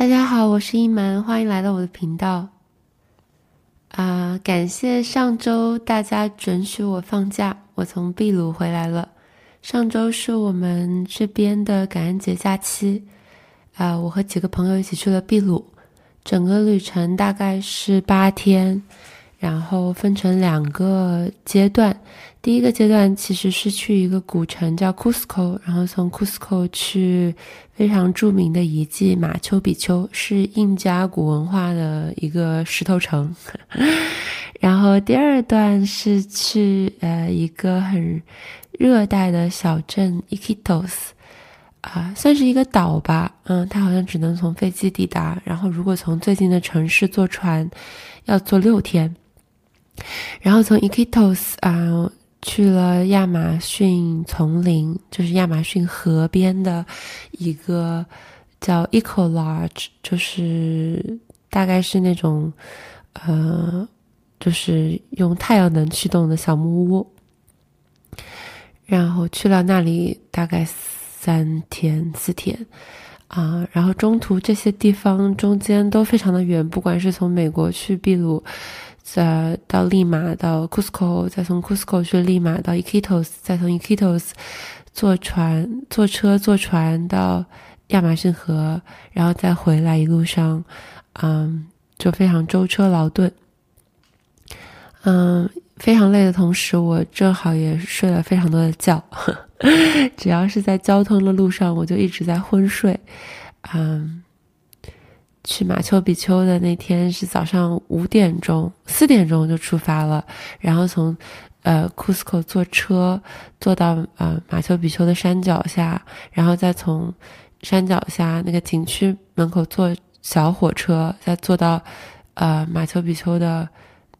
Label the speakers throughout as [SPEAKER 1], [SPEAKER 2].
[SPEAKER 1] 大家好，我是一门，欢迎来到我的频道。啊，感谢上周大家准许我放假，我从秘鲁回来了。上周是我们这边的感恩节假期，啊，我和几个朋友一起去了秘鲁，整个旅程大概是八天。然后分成两个阶段，第一个阶段其实是去一个古城叫 Cusco，然后从 Cusco 去非常著名的遗迹马丘比丘，是印加古文化的一个石头城。然后第二段是去呃一个很热带的小镇 Iquitos，啊，算是一个岛吧，嗯，它好像只能从飞机抵达，然后如果从最近的城市坐船，要坐六天。然后从 Iquitos 啊去了亚马逊丛林，就是亚马逊河边的一个叫 Eco Lodge，就是大概是那种呃，就是用太阳能驱动的小木屋。然后去了那里大概三天四天啊，然后中途这些地方中间都非常的远，不管是从美国去秘鲁。再到利马，到 Cusco，再从 Cusco 去利马，到 Iquitos，再从 Iquitos 坐船、坐车、坐船到亚马逊河，然后再回来，一路上，嗯，就非常舟车劳顿，嗯，非常累的同时，我正好也睡了非常多的觉，只要是在交通的路上，我就一直在昏睡，嗯。去马丘比丘的那天是早上五点钟，四点钟就出发了，然后从，呃，库斯科坐车坐到呃马丘比丘的山脚下，然后再从山脚下那个景区门口坐小火车，再坐到呃马丘比丘的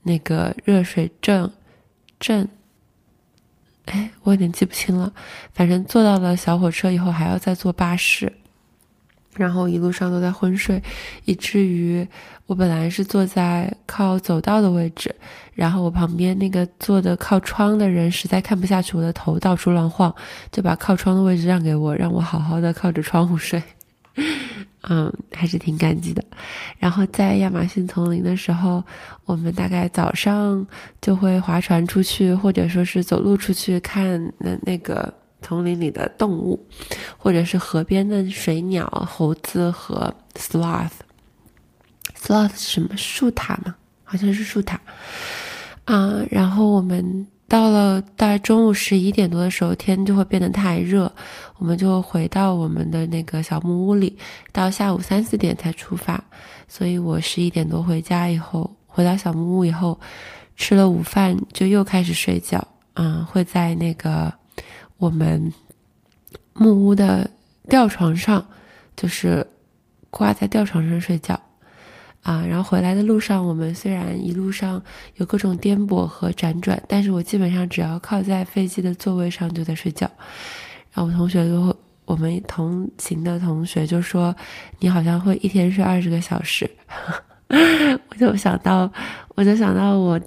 [SPEAKER 1] 那个热水镇镇，哎，我有点记不清了，反正坐到了小火车以后，还要再坐巴士。然后一路上都在昏睡，以至于我本来是坐在靠走道的位置，然后我旁边那个坐的靠窗的人实在看不下去我的头到处乱晃，就把靠窗的位置让给我，让我好好的靠着窗户睡。嗯，还是挺感激的。然后在亚马逊丛林的时候，我们大概早上就会划船出去，或者说是走路出去看那那个。丛林里的动物，或者是河边的水鸟、猴子和 sloth。sloth 什么？树塔吗？好像是树塔。啊，然后我们到了大概中午十一点多的时候，天就会变得太热，我们就回到我们的那个小木屋里，到下午三四点才出发。所以我十一点多回家以后，回到小木屋以后，吃了午饭就又开始睡觉。嗯，会在那个。我们木屋的吊床上，就是挂在吊床上睡觉啊。然后回来的路上，我们虽然一路上有各种颠簸和辗转，但是我基本上只要靠在飞机的座位上就在睡觉。然后我同学就，我们同行的同学就说：“你好像会一天睡二十个小时。” 我就想到，我就想到我。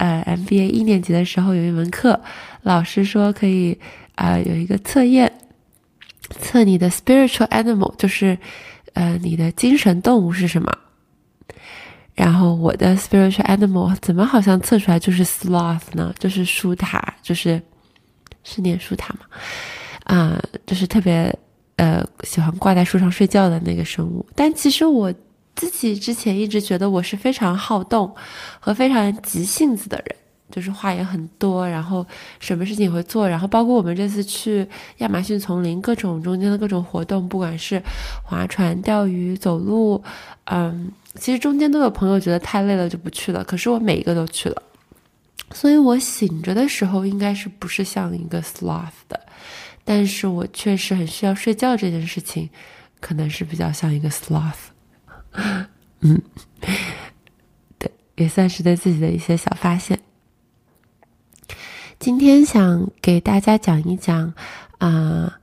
[SPEAKER 1] 呃，MBA 一年级的时候有一门课，老师说可以啊有一个测验，测你的 spiritual animal，就是呃你的精神动物是什么。然后我的 spiritual animal 怎么好像测出来就是 sloth 呢？就是树塔，就是是念树塔嘛？啊，就是特别呃喜欢挂在树上睡觉的那个生物。但其实我。自己之前一直觉得我是非常好动和非常急性子的人，就是话也很多，然后什么事情也会做，然后包括我们这次去亚马逊丛林，各种中间的各种活动，不管是划船、钓鱼、走路，嗯，其实中间都有朋友觉得太累了就不去了，可是我每一个都去了，所以我醒着的时候应该是不是像一个 sloth 的，但是我确实很需要睡觉这件事情，可能是比较像一个 sloth。嗯，对，也算是对自己的一些小发现。今天想给大家讲一讲啊，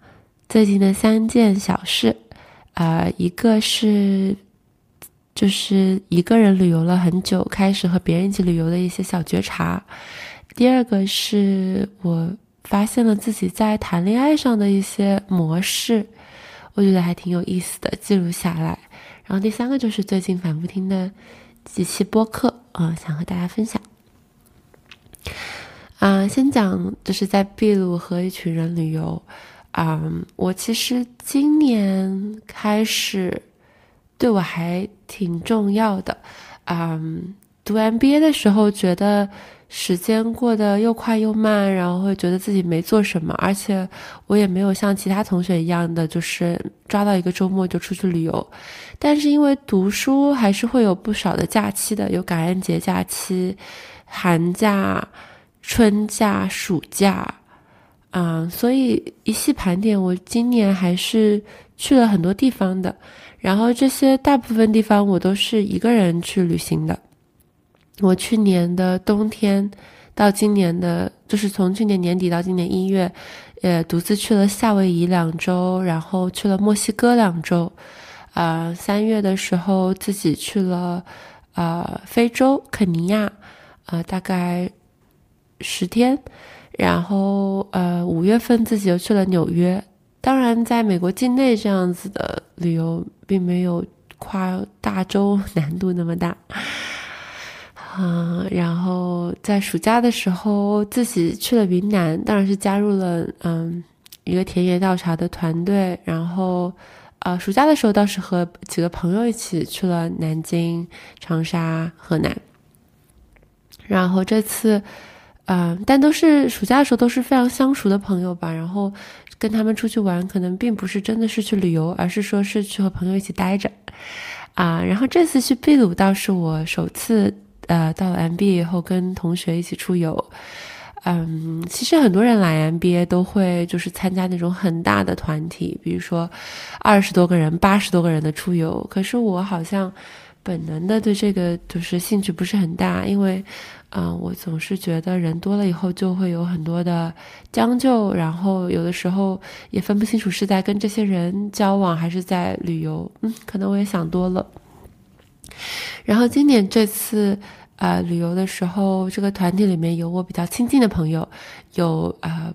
[SPEAKER 1] 最近的三件小事啊，一个是就是一个人旅游了很久，开始和别人一起旅游的一些小觉察；第二个是我发现了自己在谈恋爱上的一些模式，我觉得还挺有意思的，记录下来。然后第三个就是最近反复听的几期播客啊，想和大家分享。啊，先讲就是在秘鲁和一群人旅游。啊，我其实今年开始对我还挺重要的。嗯，读 MBA 的时候觉得时间过得又快又慢，然后会觉得自己没做什么，而且我也没有像其他同学一样的，就是抓到一个周末就出去旅游。但是因为读书还是会有不少的假期的，有感恩节假期、寒假。春假、暑假，啊，所以一系盘点，我今年还是去了很多地方的。然后这些大部分地方我都是一个人去旅行的。我去年的冬天到今年的，就是从去年年底到今年一月，也，独自去了夏威夷两周，然后去了墨西哥两周。啊，三月的时候自己去了啊，非洲肯尼亚，啊，大概。十天，然后呃五月份自己又去了纽约。当然，在美国境内这样子的旅游，并没有跨大洲 难度那么大。嗯，然后在暑假的时候自己去了云南，当然是加入了嗯一个田野调查的团队。然后呃暑假的时候倒是和几个朋友一起去了南京、长沙、河南。然后这次。嗯，但都是暑假的时候都是非常相熟的朋友吧，然后跟他们出去玩，可能并不是真的是去旅游，而是说是去和朋友一起待着，啊，然后这次去秘鲁倒是我首次，呃，到了 MBA 以后跟同学一起出游，嗯，其实很多人来 MBA 都会就是参加那种很大的团体，比如说二十多个人、八十多个人的出游，可是我好像本能的对这个就是兴趣不是很大，因为。嗯，我总是觉得人多了以后就会有很多的将就，然后有的时候也分不清楚是在跟这些人交往还是在旅游。嗯，可能我也想多了。然后今年这次啊旅游的时候，这个团体里面有我比较亲近的朋友，有啊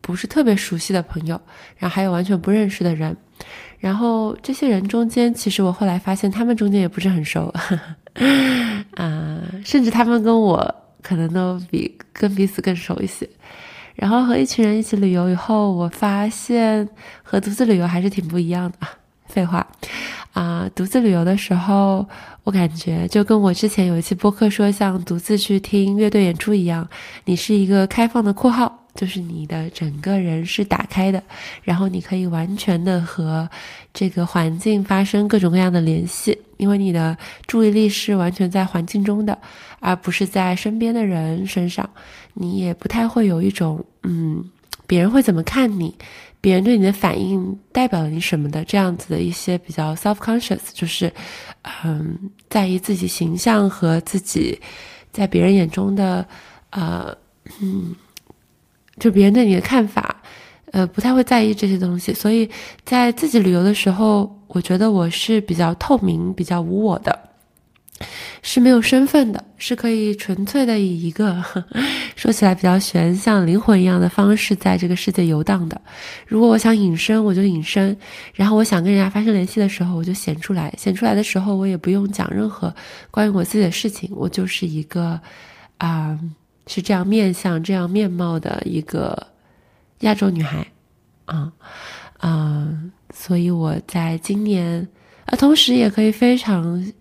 [SPEAKER 1] 不是特别熟悉的朋友，然后还有完全不认识的人。然后这些人中间，其实我后来发现他们中间也不是很熟。啊，甚至他们跟我可能都比跟彼此更熟一些。然后和一群人一起旅游以后，我发现和独自旅游还是挺不一样的。废话，啊，独自旅游的时候，我感觉就跟我之前有一期播客说，像独自去听乐队演出一样，你是一个开放的括号。就是你的整个人是打开的，然后你可以完全的和这个环境发生各种各样的联系，因为你的注意力是完全在环境中的，而不是在身边的人身上。你也不太会有一种嗯，别人会怎么看你，别人对你的反应代表了你什么的这样子的一些比较 self conscious，就是嗯，在意自己形象和自己在别人眼中的呃嗯。就别人对你的看法，呃，不太会在意这些东西，所以在自己旅游的时候，我觉得我是比较透明、比较无我的，是没有身份的，是可以纯粹的以一个 说起来比较玄，像灵魂一样的方式在这个世界游荡的。如果我想隐身，我就隐身；然后我想跟人家发生联系的时候，我就显出来。显出来的时候，我也不用讲任何关于我自己的事情，我就是一个啊。是这样面相、这样面貌的一个亚洲女孩，啊，嗯，所以我在今年啊，同时也可以非常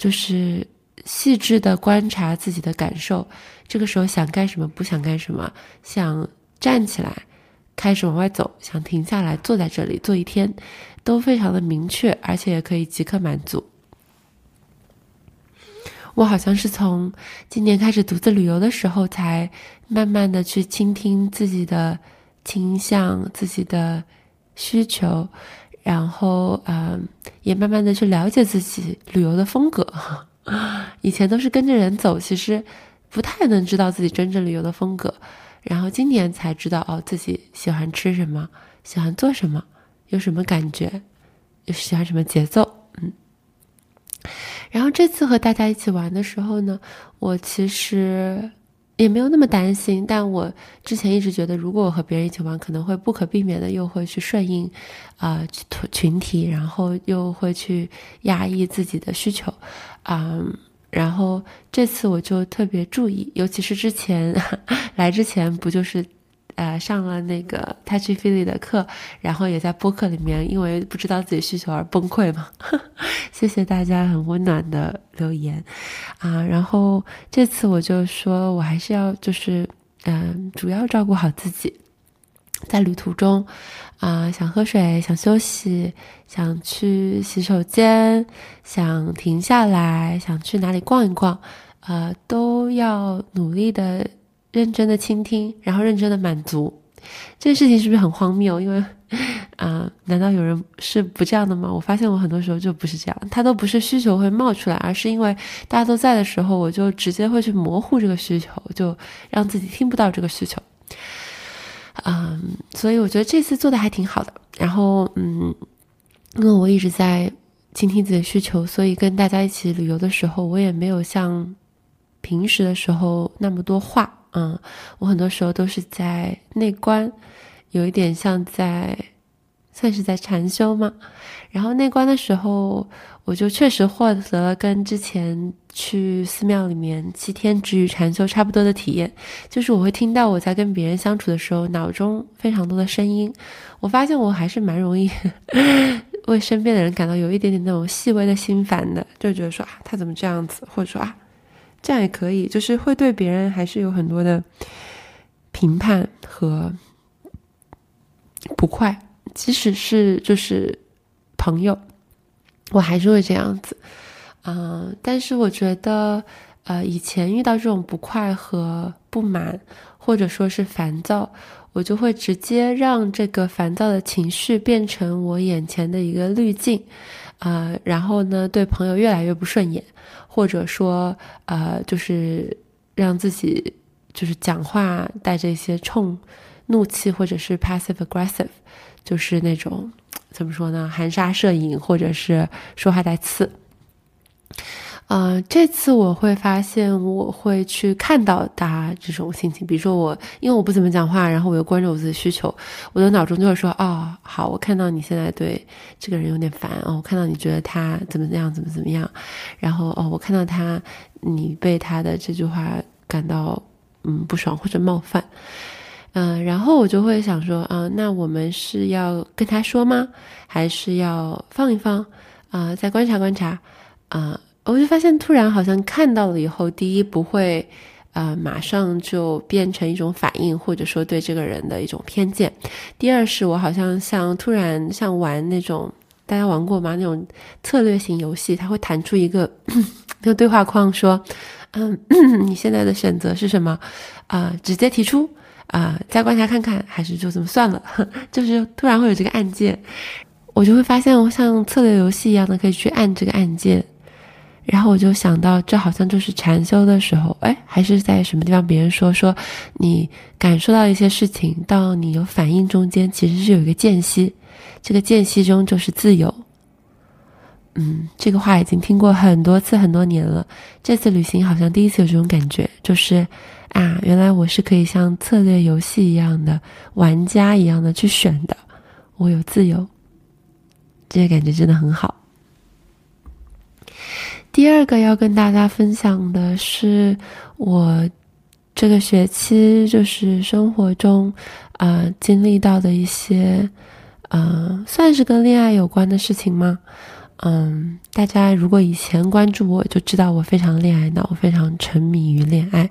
[SPEAKER 1] 就是细致的观察自己的感受。这个时候想干什么，不想干什么，想站起来开始往外走，想停下来坐在这里坐一天，都非常的明确，而且也可以即刻满足。我好像是从今年开始独自旅游的时候，才慢慢的去倾听自己的倾向、自己的需求，然后嗯，也慢慢的去了解自己旅游的风格。以前都是跟着人走，其实不太能知道自己真正旅游的风格。然后今年才知道哦，自己喜欢吃什么，喜欢做什么，有什么感觉，又喜欢什么节奏。嗯然后这次和大家一起玩的时候呢，我其实也没有那么担心。但我之前一直觉得，如果我和别人一起玩，可能会不可避免的又会去顺应，啊，群群体，然后又会去压抑自己的需求，啊，然后这次我就特别注意，尤其是之前 来之前不就是。呃，上了那个 Touch Feely 的课，然后也在播客里面，因为不知道自己需求而崩溃嘛。谢谢大家很温暖的留言啊！然后这次我就说，我还是要就是，嗯，主要照顾好自己。在旅途中，啊，想喝水，想休息，想去洗手间，想停下来，想去哪里逛一逛，呃，都要努力的。认真的倾听，然后认真的满足，这件事情是不是很荒谬？因为，啊，难道有人是不这样的吗？我发现我很多时候就不是这样，他都不是需求会冒出来，而是因为大家都在的时候，我就直接会去模糊这个需求，就让自己听不到这个需求。嗯，所以我觉得这次做的还挺好的。然后，嗯，因为我一直在倾听自己的需求，所以跟大家一起旅游的时候，我也没有像平时的时候那么多话。嗯，我很多时候都是在内观，有一点像在，算是在禅修嘛。然后内观的时候，我就确实获得了跟之前去寺庙里面七天止语禅修差不多的体验，就是我会听到我在跟别人相处的时候，脑中非常多的声音。我发现我还是蛮容易 为身边的人感到有一点点那种细微的心烦的，就觉得说啊，他怎么这样子，或者说啊。这样也可以，就是会对别人还是有很多的评判和不快，即使是就是朋友，我还是会这样子，嗯，但是我觉得，呃，以前遇到这种不快和不满，或者说是烦躁，我就会直接让这个烦躁的情绪变成我眼前的一个滤镜，啊，然后呢，对朋友越来越不顺眼。或者说，呃，就是让自己就是讲话带着一些冲怒气，或者是 passive aggressive，就是那种怎么说呢，含沙射影，或者是说话带刺。啊，这次我会发现，我会去看到他这种心情。比如说我，因为我不怎么讲话，然后我又关注我自己需求，我的脑中就会说：哦，好，我看到你现在对这个人有点烦哦，我看到你觉得他怎么样，怎么怎么样，然后哦，我看到他，你被他的这句话感到嗯不爽或者冒犯，嗯，然后我就会想说啊，那我们是要跟他说吗？还是要放一放啊，再观察观察啊？我就发现，突然好像看到了以后，第一不会，呃，马上就变成一种反应，或者说对这个人的一种偏见；第二是我好像像突然像玩那种大家玩过吗？那种策略型游戏，它会弹出一个 那个对话框，说，嗯，你现在的选择是什么？啊，直接提出啊，再观察看看，还是就这么算了？就是突然会有这个按键，我就会发现，我像策略游戏一样的可以去按这个按键。然后我就想到，这好像就是禅修的时候，哎，还是在什么地方？别人说说，你感受到一些事情，到你有反应中间，其实是有一个间隙，这个间隙中就是自由。嗯，这个话已经听过很多次，很多年了。这次旅行好像第一次有这种感觉，就是啊，原来我是可以像策略游戏一样的玩家一样的去选的，我有自由，这个感觉真的很好。第二个要跟大家分享的是，我这个学期就是生活中啊经历到的一些，呃，算是跟恋爱有关的事情吗？嗯，大家如果以前关注我，就知道我非常恋爱脑，非常沉迷于恋爱，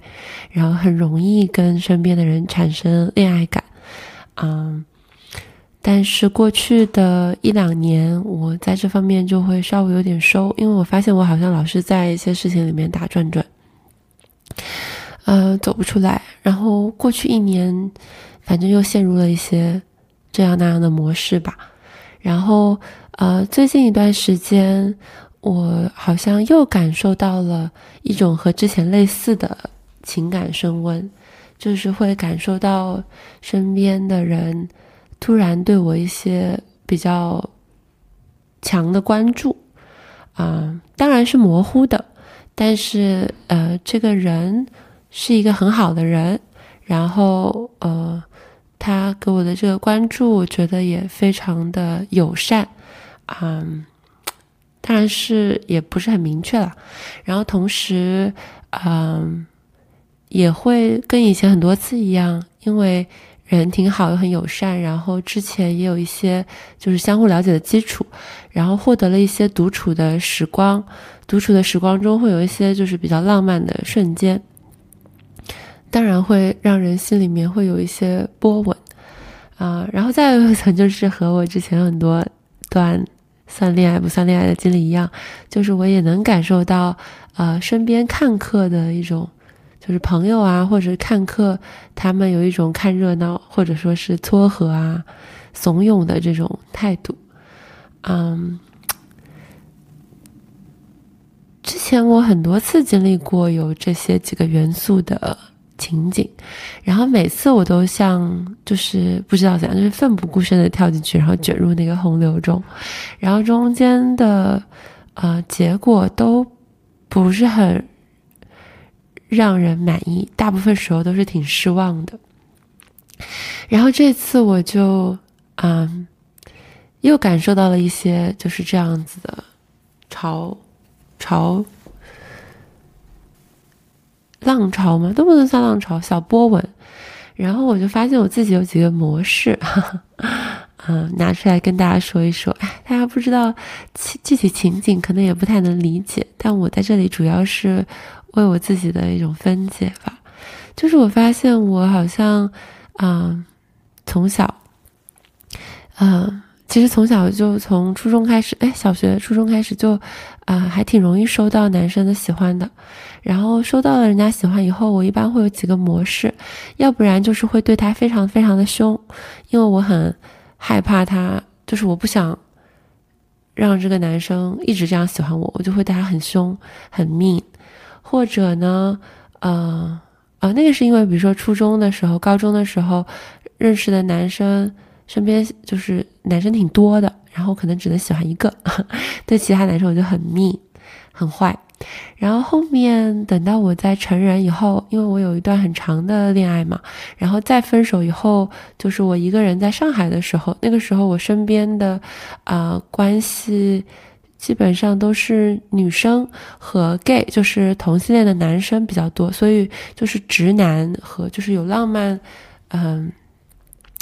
[SPEAKER 1] 然后很容易跟身边的人产生恋爱感，嗯。但是过去的一两年，我在这方面就会稍微有点收，因为我发现我好像老是在一些事情里面打转转，呃，走不出来。然后过去一年，反正又陷入了一些这样那样的模式吧。然后，呃，最近一段时间，我好像又感受到了一种和之前类似的情感升温，就是会感受到身边的人。突然对我一些比较强的关注，啊，当然是模糊的，但是呃，这个人是一个很好的人，然后呃，他给我的这个关注，我觉得也非常的友善，嗯，当然是也不是很明确了。然后同时，嗯，也会跟以前很多次一样，因为人挺好又很友善，然后之前也有一些就是相互了解的基础，然后获得了一些独处的时光。独处的时光中会有一些就是比较浪漫的瞬间，当然会让人心里面会有一些波纹啊。然后再有一层就是和我之前很多段算恋爱不算恋爱的经历一样，就是我也能感受到呃身边看客的一种就是朋友啊或者看客他们有一种看热闹或者说是撮合啊怂恿的这种态度，嗯。之前我很多次经历过有这些几个元素的情景，然后每次我都像就是不知道怎样，就是奋不顾身的跳进去，然后卷入那个洪流中，然后中间的呃结果都不是很让人满意，大部分时候都是挺失望的。然后这次我就嗯又感受到了一些就是这样子的潮。潮，浪潮吗？都不能算浪潮，小波纹。然后我就发现我自己有几个模式，哈 哈嗯，拿出来跟大家说一说。哎，大家不知道具体情景，可能也不太能理解。但我在这里主要是为我自己的一种分解吧。就是我发现我好像，嗯，从小，嗯。其实从小就从初中开始，哎，小学、初中开始就，啊，还挺容易收到男生的喜欢的。然后收到了人家喜欢以后，我一般会有几个模式，要不然就是会对他非常非常的凶，因为我很害怕他，就是我不想让这个男生一直这样喜欢我，我就会对他很凶、很 mean。或者呢，呃，啊，那个是因为比如说初中的时候、高中的时候认识的男生。身边就是男生挺多的，然后可能只能喜欢一个，对其他男生我就很密，很坏。然后后面等到我在成人以后，因为我有一段很长的恋爱嘛，然后再分手以后，就是我一个人在上海的时候，那个时候我身边的啊关系基本上都是女生和 gay，就是同性恋的男生比较多，所以就是直男和就是有浪漫，嗯。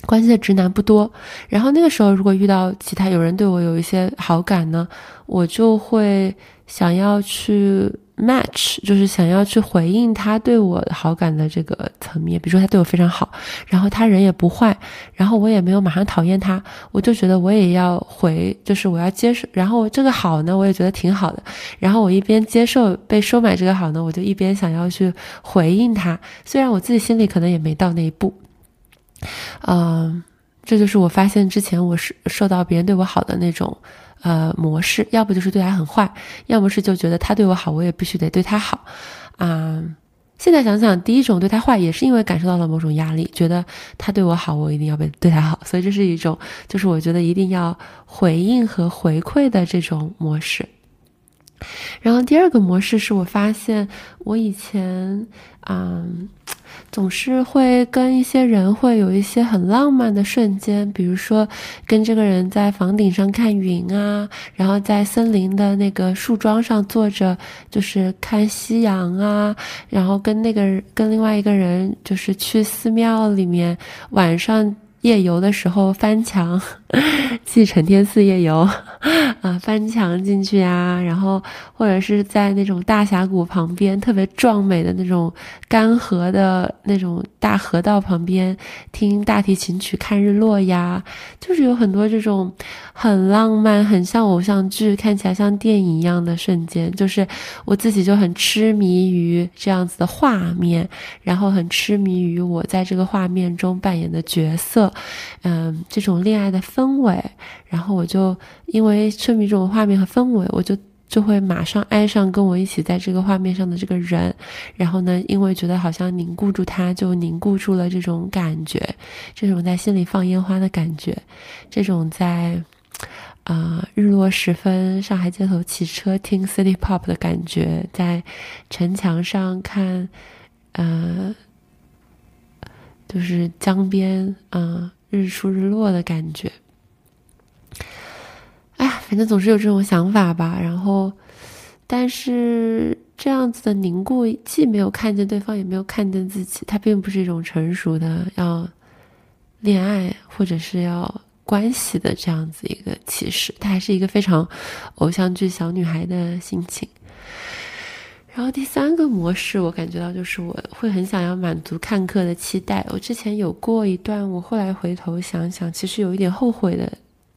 [SPEAKER 1] 关系的直男不多，然后那个时候如果遇到其他有人对我有一些好感呢，我就会想要去 match，就是想要去回应他对我好感的这个层面。比如说他对我非常好，然后他人也不坏，然后我也没有马上讨厌他，我就觉得我也要回，就是我要接受。然后这个好呢，我也觉得挺好的。然后我一边接受被收买这个好呢，我就一边想要去回应他。虽然我自己心里可能也没到那一步。嗯，这就是我发现之前我是受到别人对我好的那种呃模式，要不就是对他很坏，要么是就觉得他对我好，我也必须得对他好。啊，现在想想，第一种对他坏，也是因为感受到了某种压力，觉得他对我好，我一定要被对他好，所以这是一种就是我觉得一定要回应和回馈的这种模式。然后第二个模式是我发现我以前嗯。总是会跟一些人会有一些很浪漫的瞬间，比如说跟这个人在房顶上看云啊，然后在森林的那个树桩上坐着，就是看夕阳啊，然后跟那个跟另外一个人就是去寺庙里面晚上。夜游的时候翻墙，去承天寺夜游，啊，翻墙进去啊，然后或者是在那种大峡谷旁边特别壮美的那种干涸的那种大河道旁边听大提琴曲看日落呀，就是有很多这种很浪漫、很像偶像剧、看起来像电影一样的瞬间，就是我自己就很痴迷于这样子的画面，然后很痴迷于我在这个画面中扮演的角色。嗯，这种恋爱的氛围，然后我就因为痴迷这种画面和氛围，我就就会马上爱上跟我一起在这个画面上的这个人，然后呢，因为觉得好像凝固住他，就凝固住了这种感觉，这种在心里放烟花的感觉，这种在啊日落时分上海街头骑车听 City Pop 的感觉，在城墙上看。呃，就是江边啊，日出日落的感觉。哎呀，反正总是有这种想法吧。然后，但是这样子的凝固，既没有看见对方，也没有看见自己，它并不是一种成熟的要恋爱或者是要关系的这样子一个启示，它还是一个非常偶像剧小女孩的心情。然后第三个模式，我感觉到就是我会很想要满足看客的期待。我之前有过一段，我后来回头想想，其实有一点后悔的。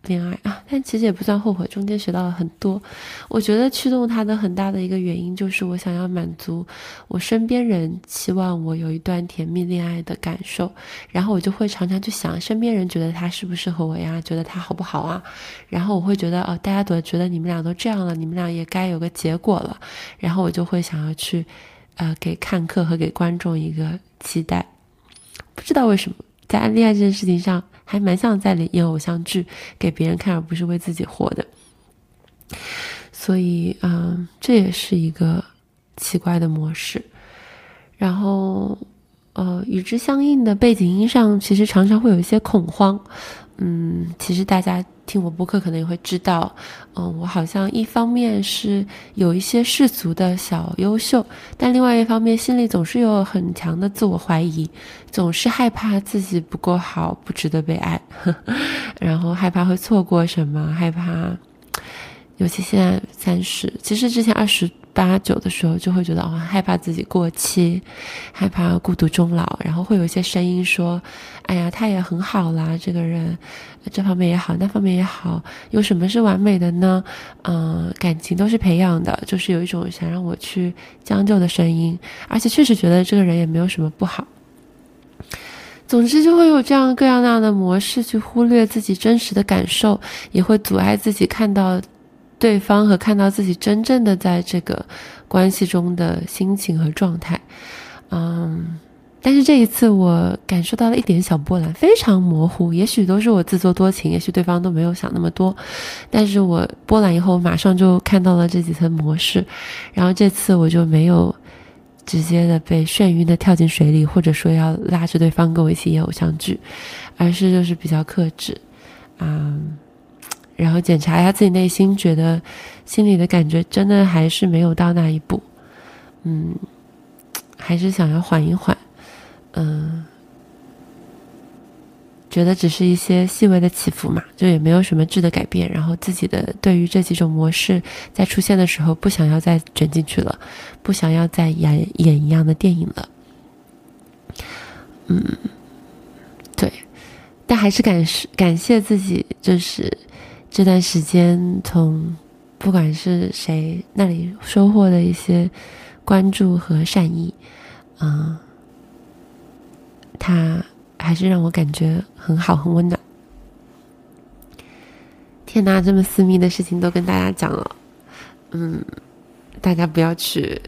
[SPEAKER 1] 恋爱啊，但其实也不算后悔，中间学到了很多。我觉得驱动他的很大的一个原因，就是我想要满足我身边人期望我有一段甜蜜恋爱的感受，然后我就会常常去想，身边人觉得他适不适合我呀？觉得他好不好啊？然后我会觉得，哦，大家都觉得你们俩都这样了，你们俩也该有个结果了。然后我就会想要去，呃，给看客和给观众一个期待。不知道为什么，在恋爱这件事情上。还蛮像在演偶像剧，给别人看，而不是为自己活的。所以，嗯，这也是一个奇怪的模式。然后，呃，与之相应的背景音上，其实常常会有一些恐慌。嗯，其实大家。听我播客可能也会知道，嗯，我好像一方面是有一些世俗的小优秀，但另外一方面心里总是有很强的自我怀疑，总是害怕自己不够好，不值得被爱，然后害怕会错过什么，害怕，尤其现在三十，其实之前二十。八九的时候就会觉得哦，害怕自己过期，害怕孤独终老，然后会有一些声音说：“哎呀，他也很好啦，这个人，这方面也好，那方面也好，有什么是完美的呢？嗯，感情都是培养的，就是有一种想让我去将就的声音，而且确实觉得这个人也没有什么不好。总之，就会有这样各样那样的模式去忽略自己真实的感受，也会阻碍自己看到。”对方和看到自己真正的在这个关系中的心情和状态，嗯，但是这一次我感受到了一点小波澜，非常模糊，也许都是我自作多情，也许对方都没有想那么多，但是我波澜以后马上就看到了这几层模式，然后这次我就没有直接的被眩晕的跳进水里，或者说要拉着对方跟我一起演偶像剧，而是就是比较克制，嗯。然后检查一下自己内心，觉得心里的感觉真的还是没有到那一步，嗯，还是想要缓一缓，嗯，觉得只是一些细微的起伏嘛，就也没有什么质的改变。然后自己的对于这几种模式在出现的时候，不想要再卷进去了，不想要再演演一样的电影了，嗯，对，但还是感感谢自己，就是。这段时间，从不管是谁那里收获的一些关注和善意，嗯，他还是让我感觉很好，很温暖。天哪，这么私密的事情都跟大家讲了，嗯，大家不要去。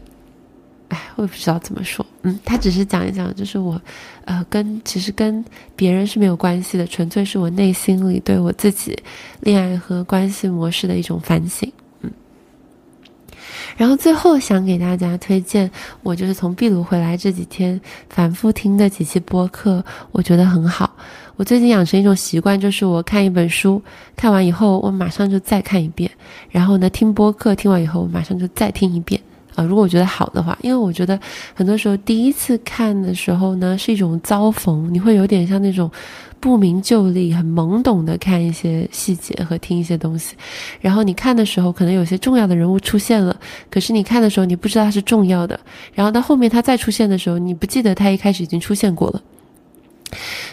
[SPEAKER 1] 哎，我也不知道怎么说。嗯，他只是讲一讲，就是我，呃，跟其实跟别人是没有关系的，纯粹是我内心里对我自己恋爱和关系模式的一种反省。嗯，然后最后想给大家推荐，我就是从秘鲁回来这几天反复听的几期播客，我觉得很好。我最近养成一种习惯，就是我看一本书，看完以后我马上就再看一遍，然后呢听播客，听完以后我马上就再听一遍。啊，如果我觉得好的话，因为我觉得很多时候第一次看的时候呢，是一种遭逢，你会有点像那种不明就里、很懵懂的看一些细节和听一些东西。然后你看的时候，可能有些重要的人物出现了，可是你看的时候，你不知道他是重要的。然后到后面他再出现的时候，你不记得他一开始已经出现过了。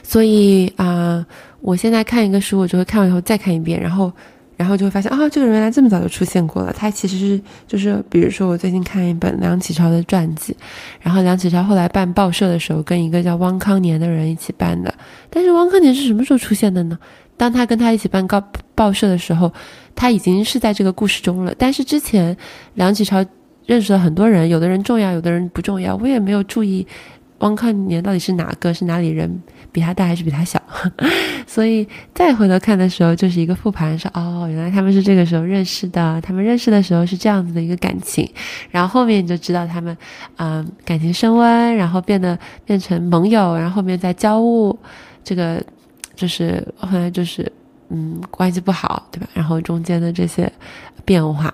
[SPEAKER 1] 所以啊，我现在看一个书，我就会看完以后再看一遍，然后。然后就会发现啊，这个人原来这么早就出现过了。他其实是就是，比如说我最近看一本梁启超的传记，然后梁启超后来办报社的时候，跟一个叫汪康年的人一起办的。但是汪康年是什么时候出现的呢？当他跟他一起办告报社的时候，他已经是在这个故事中了。但是之前梁启超认识了很多人，有的人重要，有的人不重要，我也没有注意汪康年到底是哪个？是哪里人？比他大还是比他小？所以再回头看的时候，就是一个复盘，说哦，原来他们是这个时候认识的，他们认识的时候是这样子的一个感情，然后后面你就知道他们，嗯，感情升温，然后变得变成盟友，然后后面再交恶，这个就是后来就是嗯关系不好，对吧？然后中间的这些变化。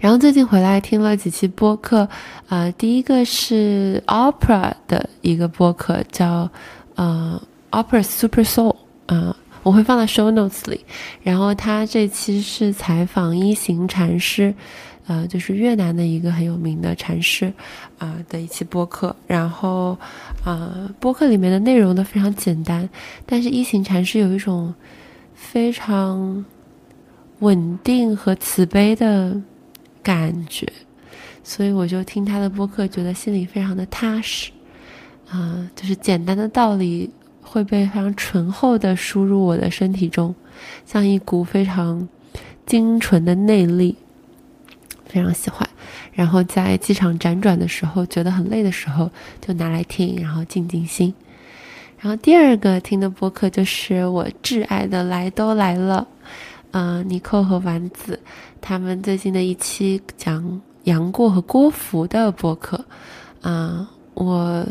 [SPEAKER 1] 然后最近回来听了几期播客，呃，第一个是 Opera 的一个播客，叫呃 Opera Super Soul，嗯，我会放在 Show Notes 里。然后他这期是采访一行禅师，呃，就是越南的一个很有名的禅师，啊的一期播客。然后，啊，播客里面的内容都非常简单，但是一行禅师有一种非常稳定和慈悲的。感觉，所以我就听他的播客，觉得心里非常的踏实，啊，就是简单的道理会被非常醇厚的输入我的身体中，像一股非常精纯的内力，非常喜欢。然后在机场辗转的时候，觉得很累的时候，就拿来听，然后静静心。然后第二个听的播客就是我挚爱的来都来了。嗯，尼寇和丸子他们最近的一期讲杨过和郭芙的播客，啊，我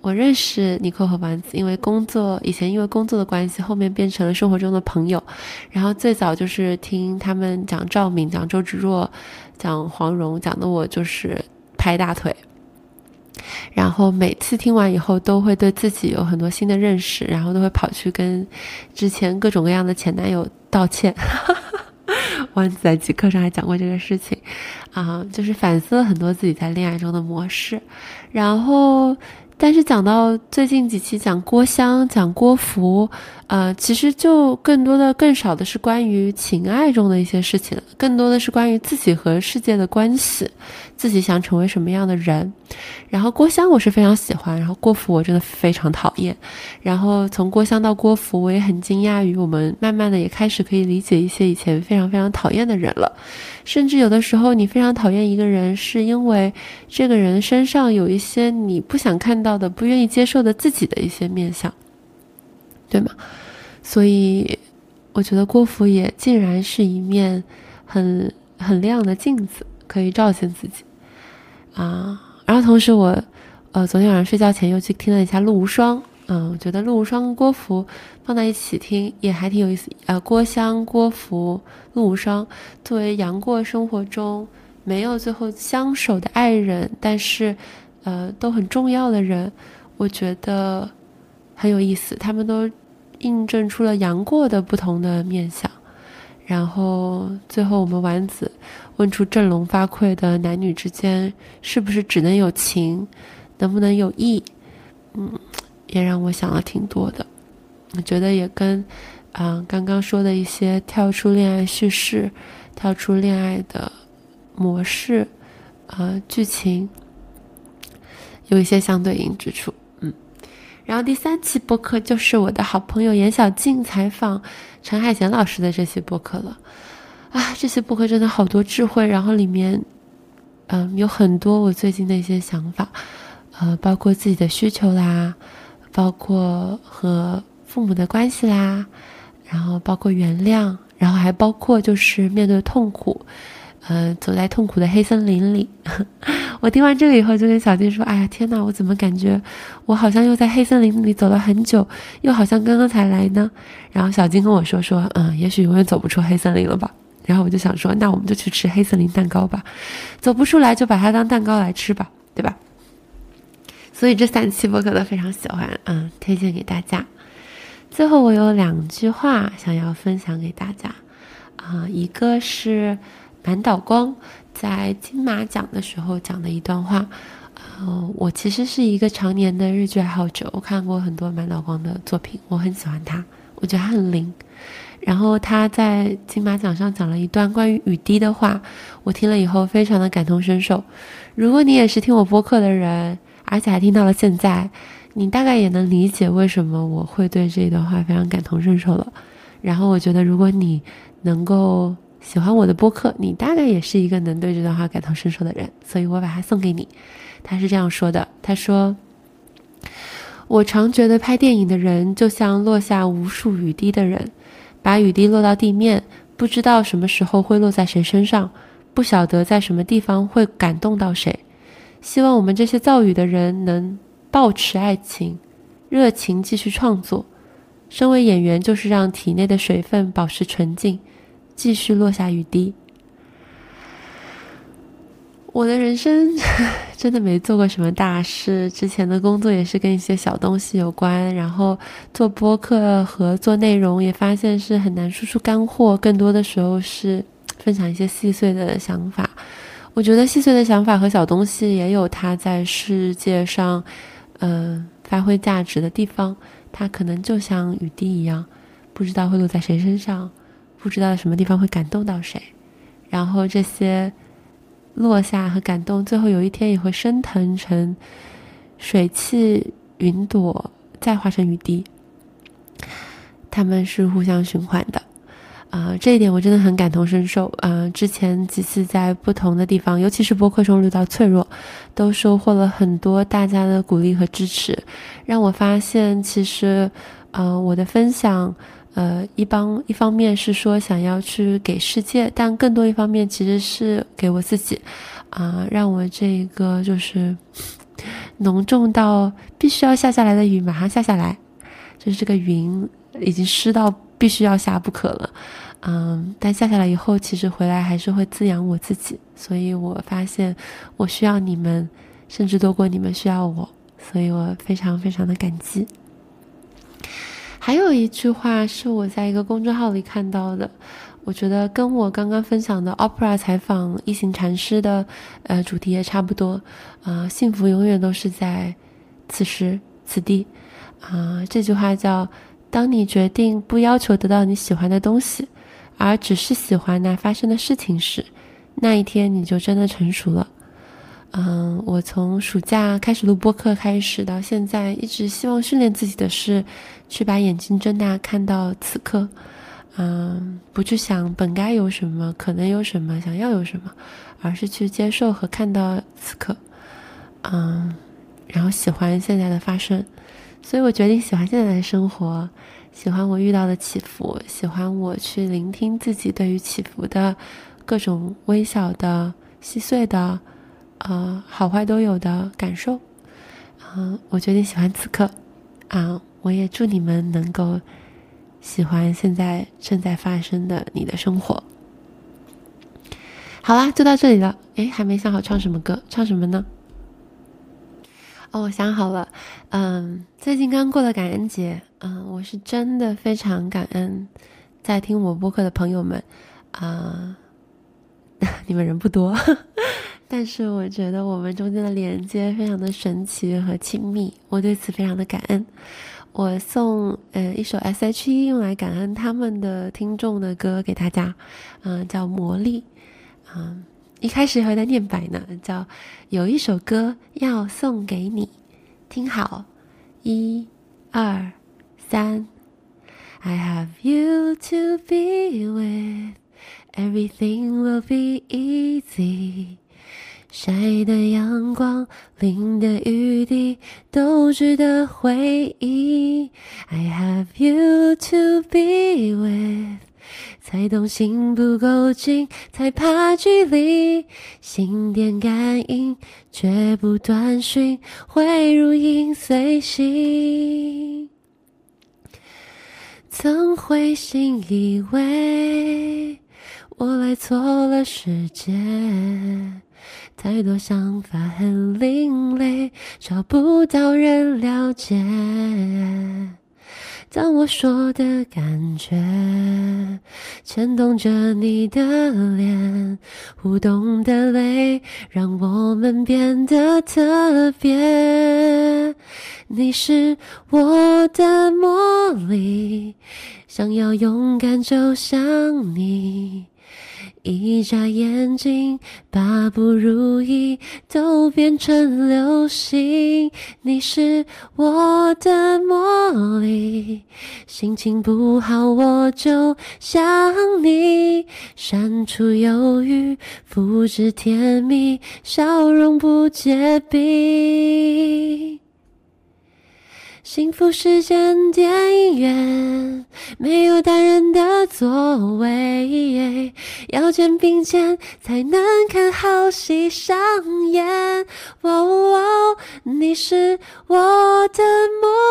[SPEAKER 1] 我认识尼寇和丸子，因为工作以前因为工作的关系，后面变成了生活中的朋友。然后最早就是听他们讲赵敏、讲周芷若、讲黄蓉，讲的我就是拍大腿。然后每次听完以后，都会对自己有很多新的认识，然后都会跑去跟之前各种各样的前男友道歉。丸子在极客上还讲过这个事情，啊，就是反思了很多自己在恋爱中的模式，然后。但是讲到最近几期讲郭襄、讲郭芙，呃，其实就更多的、更少的是关于情爱中的一些事情，更多的是关于自己和世界的关系，自己想成为什么样的人。然后郭襄我是非常喜欢，然后郭芙我真的非常讨厌。然后从郭襄到郭芙，我也很惊讶于我们慢慢的也开始可以理解一些以前非常非常讨厌的人了。甚至有的时候，你非常讨厌一个人，是因为这个人身上有一些你不想看到的、不愿意接受的自己的一些面相，对吗？所以，我觉得郭芙也竟然是一面很很亮的镜子，可以照见自己啊。然后，同时我，呃，昨天晚上睡觉前又去听了一下《陆无双》。嗯，我觉得陆无双跟郭芙放在一起听也还挺有意思。呃，郭襄、郭芙、陆无双作为杨过生活中没有最后相守的爱人，但是呃都很重要的人，我觉得很有意思。他们都印证出了杨过的不同的面相。然后最后我们丸子问出振聋发聩的男女之间是不是只能有情，能不能有义？嗯。也让我想了挺多的，我觉得也跟，嗯，刚刚说的一些跳出恋爱叙事、跳出恋爱的模式，呃，剧情有一些相对应之处，嗯。然后第三期播客就是我的好朋友严小静采访陈海贤老师的这期播客了，啊，这些播客真的好多智慧，然后里面，嗯，有很多我最近的一些想法，呃，包括自己的需求啦。包括和父母的关系啦，然后包括原谅，然后还包括就是面对痛苦，呃，走在痛苦的黑森林里。我听完这个以后，就跟小静说：“哎呀，天哪，我怎么感觉我好像又在黑森林里走了很久，又好像刚刚才来呢？”然后小静跟我说：“说，嗯，也许永远走不出黑森林了吧。”然后我就想说：“那我们就去吃黑森林蛋糕吧，走不出来就把它当蛋糕来吃吧，对吧？”所以这三期播客都非常喜欢，嗯，推荐给大家。最后我有两句话想要分享给大家，啊，一个是满岛光在金马奖的时候讲的一段话，呃，我其实是一个常年的日剧爱好者，我看过很多满岛光的作品，我很喜欢他，我觉得他很灵。然后他在金马奖上讲了一段关于雨滴的话，我听了以后非常的感同身受。如果你也是听我播客的人。而且还听到了现在，你大概也能理解为什么我会对这段话非常感同身受了。然后我觉得，如果你能够喜欢我的播客，你大概也是一个能对这段话感同身受的人，所以我把它送给你。他是这样说的：“他说，我常觉得拍电影的人就像落下无数雨滴的人，把雨滴落到地面，不知道什么时候会落在谁身上，不晓得在什么地方会感动到谁。希望我们这些造雨的人能保持爱情，热情继续创作。身为演员，就是让体内的水分保持纯净。”继续落下雨滴。我的人生 真的没做过什么大事，之前的工作也是跟一些小东西有关，然后做播客和做内容也发现是很难输出干货，更多的时候是分享一些细碎的想法。我觉得细碎的想法和小东西也有它在世界上，嗯，发挥价值的地方。它可能就像雨滴一样，不知道会落在谁身上。不知道什么地方会感动到谁，然后这些落下和感动，最后有一天也会升腾成水汽、云朵，再化成雨滴。他们是互相循环的，啊，这一点我真的很感同身受。啊，之前几次在不同的地方，尤其是播客中遇到脆弱，都收获了很多大家的鼓励和支持，让我发现其实，啊，我的分享。呃，一帮一方面是说想要去给世界，但更多一方面其实是给我自己，啊，让我这个就是浓重到必须要下下来的雨马上下下来，就是这个云已经湿到必须要下不可了，嗯，但下下来以后，其实回来还是会滋养我自己，所以我发现我需要你们，甚至多过你们需要我，所以我非常非常的感激。还有一句话是我在一个公众号里看到的，我觉得跟我刚刚分享的 Opera 采访一行禅师的呃主题也差不多啊，幸福永远都是在此时此地啊。这句话叫：当你决定不要求得到你喜欢的东西，而只是喜欢那发生的事情时，那一天你就真的成熟了。嗯，我从暑假开始录播课开始到现在，一直希望训练自己的是，去把眼睛睁大，看到此刻。嗯，不去想本该有什么，可能有什么，想要有什么，而是去接受和看到此刻。嗯，然后喜欢现在的发生，所以我决定喜欢现在的生活，喜欢我遇到的起伏，喜欢我去聆听自己对于起伏的各种微小的、细碎的。啊，好坏都有的感受，啊，我决定喜欢此刻，啊，我也祝你们能够喜欢现在正在发生的你的生活。好啦，就到这里了。诶，还没想好唱什么歌，唱什么呢？哦，我想好了，嗯，最近刚过了感恩节，嗯，我是真的非常感恩在听我播客的朋友们，啊，你们人不多。但是我觉得我们中间的连接非常的神奇和亲密，我对此非常的感恩。我送呃一首 S.H.E 用来感恩他们的听众的歌给大家，嗯，叫《魔力》，嗯，一开始还在念白呢，叫有一首歌要送给你，听好，一、二、三，I have you to be with, everything will be easy. 晒的阳光，淋的雨滴，都值得回忆。I have you to be with，才懂心不够近，才怕距离。心电感应，绝不断讯，会如影随形。曾灰心以为我来错了世界。太多想法很另类，找不到人了解。当我说的感觉牵动着你的脸，互动的泪让我们变得特别。你是我的魔力，想要勇敢就像你。一眨眼睛，把不如意都变成流星。你是我的魔力，心情不好我就想你，删除犹豫，复制甜蜜，笑容不结冰。幸福时间电影院没有单人的座位，要肩并肩才能看好戏上演。哦，你是我的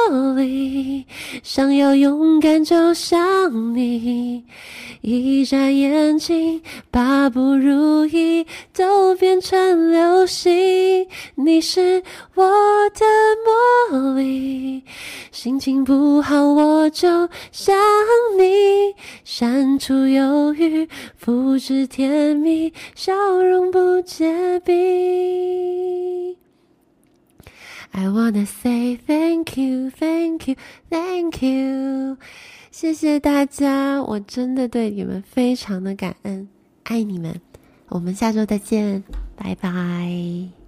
[SPEAKER 1] 魔力，想要勇敢就像你，一眨眼睛把不如意都变成流星。你是我的魔力。心情不好，我就想你，删除犹豫，复制甜蜜，笑容不结冰。I wanna say thank you, thank you, thank you，谢谢大家，我真的对你们非常的感恩，爱你们，我们下周再见，拜拜。